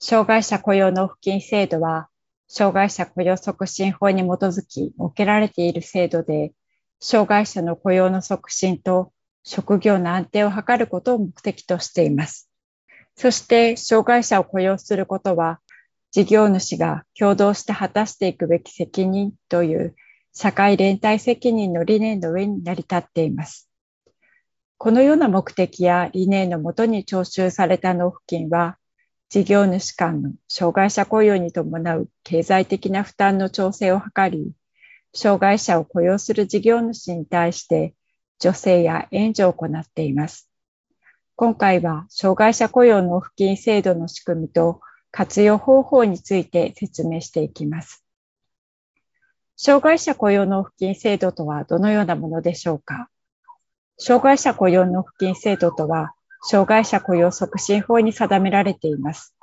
障害者雇用納付金制度は、障害者雇用促進法に基づき設けられている制度で、障害者の雇用の促進と職業の安定を図ることを目的としています。そして、障害者を雇用することは、事業主が共同して果たしていくべき責任という社会連帯責任の理念の上に成り立っています。このような目的や理念のもとに徴収された納付金は、事業主間の障害者雇用に伴う経済的な負担の調整を図り、障害者を雇用する事業主に対して助成や援助を行っています。今回は障害者雇用納付金制度の仕組みと活用方法について説明していきます。障害者雇用納付金制度とはどのようなものでしょうか？障害者雇用納付金制度とは、障害者雇用促進法に定められています。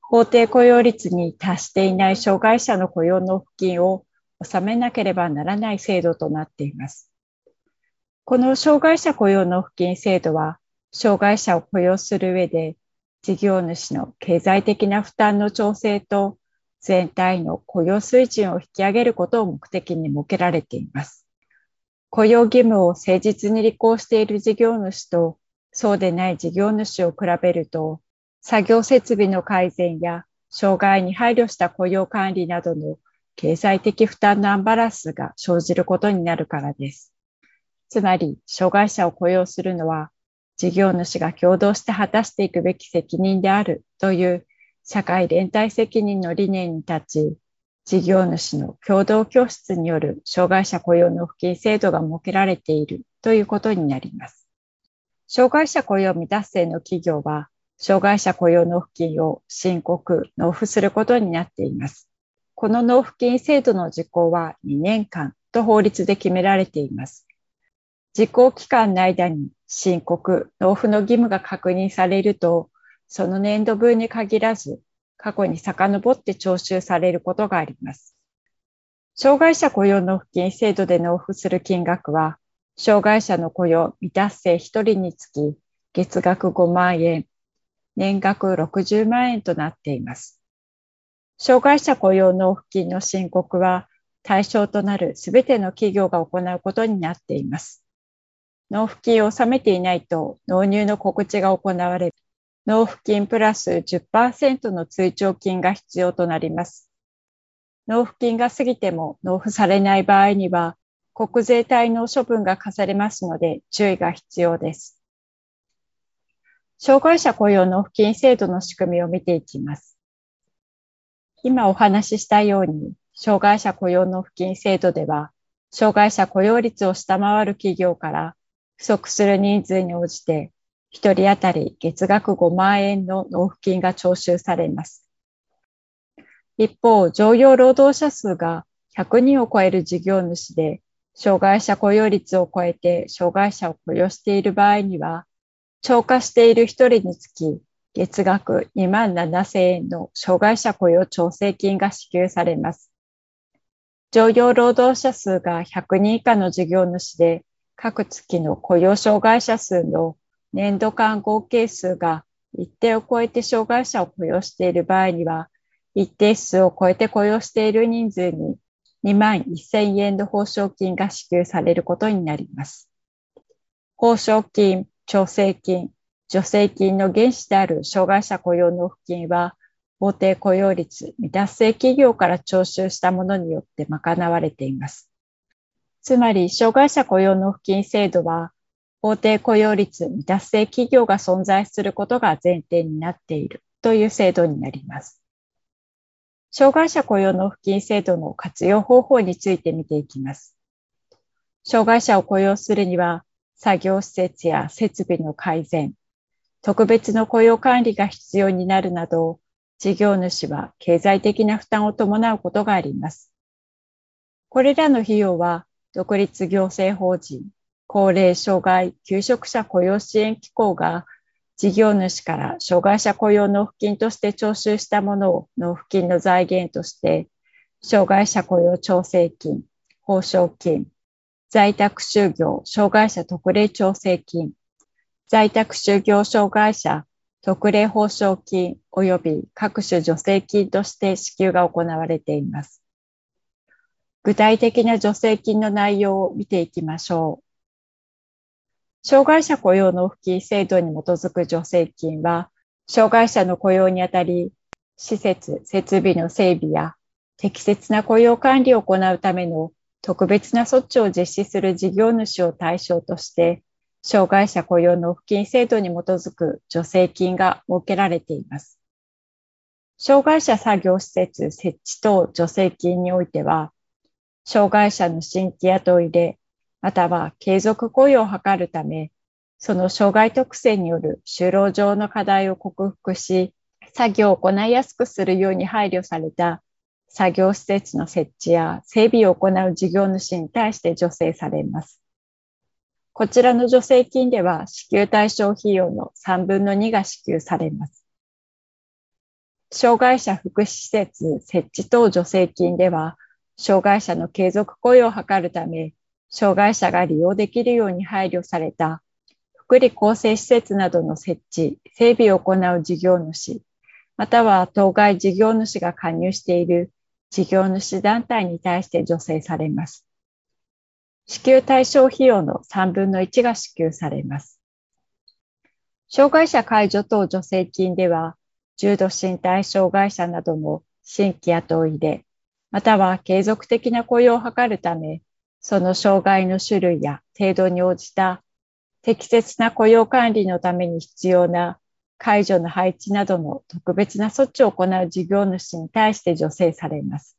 法定雇用率に達していない障害者の雇用納付金を納めなければならない制度となっています。この障害者雇用納付金制度は、障害者を雇用する上で、事業主の経済的な負担の調整と全体の雇用水準を引き上げることを目的に設けられています。雇用義務を誠実に履行している事業主とそうでない事業主を比べると、作業設備の改善や障害に配慮した雇用管理などの経済的負担のアンバランスが生じることになるからです。つまり、障害者を雇用するのは、事業主が共同して果たしていくべき責任であるという社会連帯責任の理念に立ち、事業主の共同教室による障害者雇用の付金制度が設けられているということになります。障害者雇用未達成の企業は、障害者雇用納付金を申告、納付することになっています。この納付金制度の実行は2年間と法律で決められています。実行期間の間に申告、納付の義務が確認されると、その年度分に限らず、過去に遡って徴収されることがあります。障害者雇用納付金制度で納付する金額は、障害者の雇用未達成1人につき月額5万円、年額60万円となっています。障害者雇用納付金の申告は対象となるすべての企業が行うことになっています。納付金を納めていないと納入の告知が行われ、納付金プラス10%の追徴金が必要となります。納付金が過ぎても納付されない場合には、国税滞納処分が課されますので注意が必要です。障害者雇用納付金制度の仕組みを見ていきます。今お話ししたように、障害者雇用納付金制度では、障害者雇用率を下回る企業から不足する人数に応じて1人当たり月額5万円の納付金が徴収されます。一方、常用労働者数が100人を超える事業主で、障害者雇用率を超えて障害者を雇用している場合には、超過している1人につき月額2万7000円の障害者雇用調整金が支給されます。常用労働者数が100人以下の事業主で、各月の雇用障害者数の年度間合計数が一定を超えて障害者を雇用している場合には、一定数を超えて雇用している人数に2万1000円の報奨金が支給されることになります。報奨金、調整金、助成金の原資である障害者雇用納付金は、法定雇用率未達成企業から徴収したものによって賄われています。つまり、障害者雇用納付金制度は、法定雇用率未達成企業が存在することが前提になっているという制度になります。障害者雇用納付金制度の活用方法について見ていきます。障害者を雇用するには、作業施設や設備の改善、特別の雇用管理が必要になるなど、事業主は経済的な負担を伴うことがあります。これらの費用は、独立行政法人、高齢障害求職者雇用支援機構が事業主から障害者雇用納付金として徴収したものを納付金の財源として、障害者雇用調整金、報奨金、在宅就業障害者特例調整金、在宅就業障害者特例報奨金及び各種助成金として支給が行われています。具体的な助成金の内容を見ていきましょう。障害者雇用納付金制度に基づく助成金は、障害者の雇用にあたり、施設、設備の整備や適切な雇用管理を行うための特別な措置を実施する事業主を対象として、障害者雇用納付金制度に基づく助成金が設けられています。障害者作業施設設置等助成金においては、障害者の新規雇いで、または継続雇用を図るため、その障害特性による就労上の課題を克服し、作業を行いやすくするように配慮された作業施設の設置や整備を行う事業主に対して助成されます。こちらの助成金では支給対象費用の3分の2が支給されます。障害者福祉施設設置等助成金では、障害者の継続雇用を図るため、障害者が利用できるように配慮された福利厚生施設などの設置、整備を行う事業主、または当該事業主が加入している事業主団体に対して助成されます。支給対象費用の3分の1が支給されます。障害者解除等助成金では、重度身体障害者などの新規雇いで、または継続的な雇用を図るため、その障害の種類や程度に応じた適切な雇用管理のために必要な解除の配置などの特別な措置を行う事業主に対して助成されます。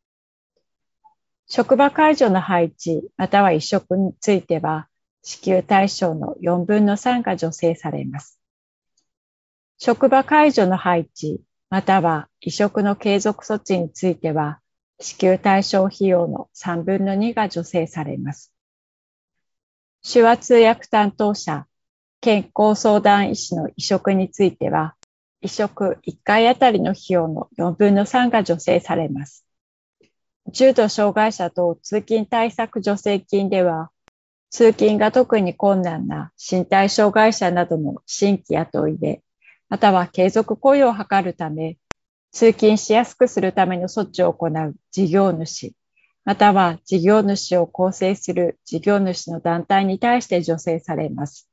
職場解除の配置、または移植については、支給対象の4分の3が助成されます。職場解除の配置、または移植の継続措置については、支給対象費用の3分の2が助成されます。手話通訳担当者、健康相談医師の移植については、移植1回あたりの費用の4分の3が助成されます。重度障害者と通勤対策助成金では、通勤が特に困難な身体障害者などの新規雇いで、または継続雇用を図るため、通勤しやすくするための措置を行う事業主、または事業主を構成する事業主の団体に対して助成されます。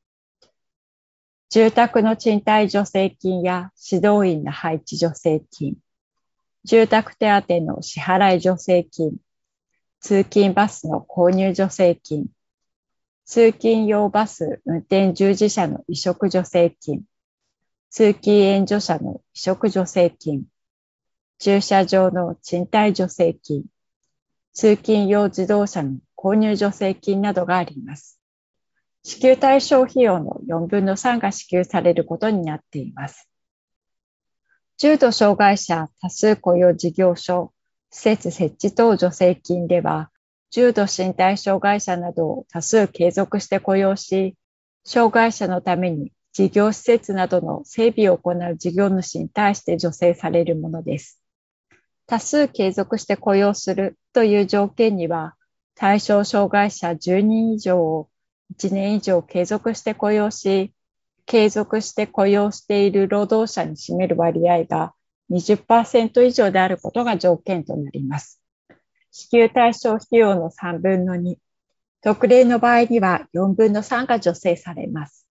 住宅の賃貸助成金や指導員の配置助成金、住宅手当の支払い助成金、通勤バスの購入助成金、通勤用バス運転従事者の移植助成金、通勤援助者の移植助成金、駐車場の賃貸助成金、通勤用自動車の購入助成金などがあります。支給対象費用の4分の3が支給されることになっています。重度障害者多数雇用事業所施設設置等助成金では、重度身体障害者などを多数継続して雇用し、障害者のために事業施設などの整備を行う事業主に対して助成されるものです。多数継続して雇用するという条件には、対象障害者10人以上を1年以上継続して雇用し、継続して雇用している労働者に占める割合が20%以上であることが条件となります。支給対象費用の3分の2、特例の場合には4分の3が助成されます。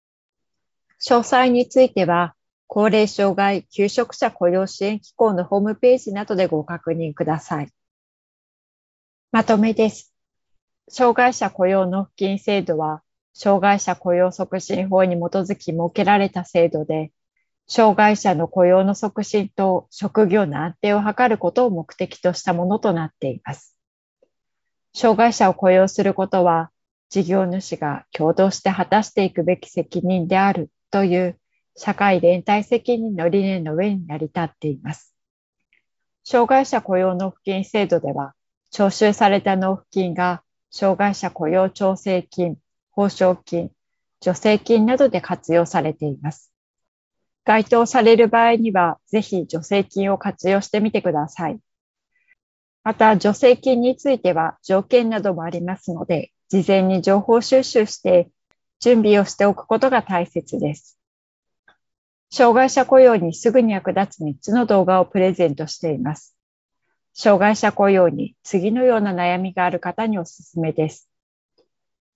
詳細については、高齢障害求職者雇用支援機構のホームページなどでご確認ください。まとめです。障害者雇用納付金制度は、障害者雇用促進法に基づき設けられた制度で、障害者の雇用の促進と職業の安定を図ることを目的としたものとなっています。障害者を雇用することは、事業主が共同して果たしていくべき責任であるという社会連帯責任の理念の上に成り立っています。障害者雇用納付金制度では、徴収された納付金が障害者雇用調整金、報奨金、助成金などで活用されています。該当される場合には、ぜひ助成金を活用してみてください。また、助成金については条件などもありますので、事前に情報収集して準備をしておくことが大切です。障害者雇用にすぐに役立つ3つの動画をプレゼントしています。障害者雇用に次のような悩みがある方におすすめです。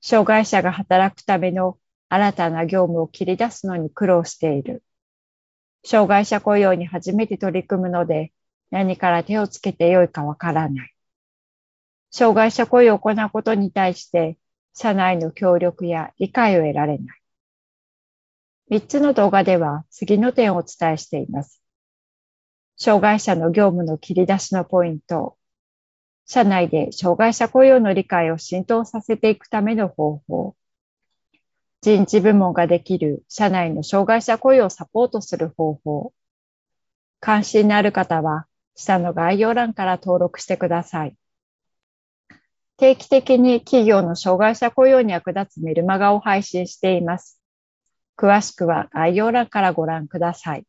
障害者が働くための新たな業務を切り出すのに苦労している。障害者雇用に初めて取り組むので何から手をつけてよいかわからない。障害者雇用を行うことに対して社内の協力や理解を得られない。三つの動画では次の点をお伝えしています。障害者の業務の切り出しのポイント、社内で障害者雇用の理解を浸透させていくための方法、人事部門ができる社内の障害者雇用をサポートする方法。関心のある方は、下の概要欄から登録してください。定期的に企業の障害者雇用に役立つメルマガを配信しています。詳しくは概要欄からご覧ください。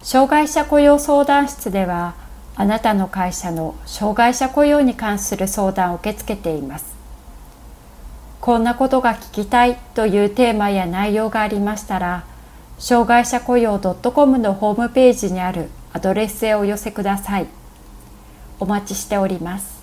障害者雇用相談室では、あなたの会社の障害者雇用に関する相談を受け付けています。こんなことが聞きたいというテーマや内容がありましたら、障害者雇用 .com のホームページにあるアドレスへお寄せください。お待ちしております。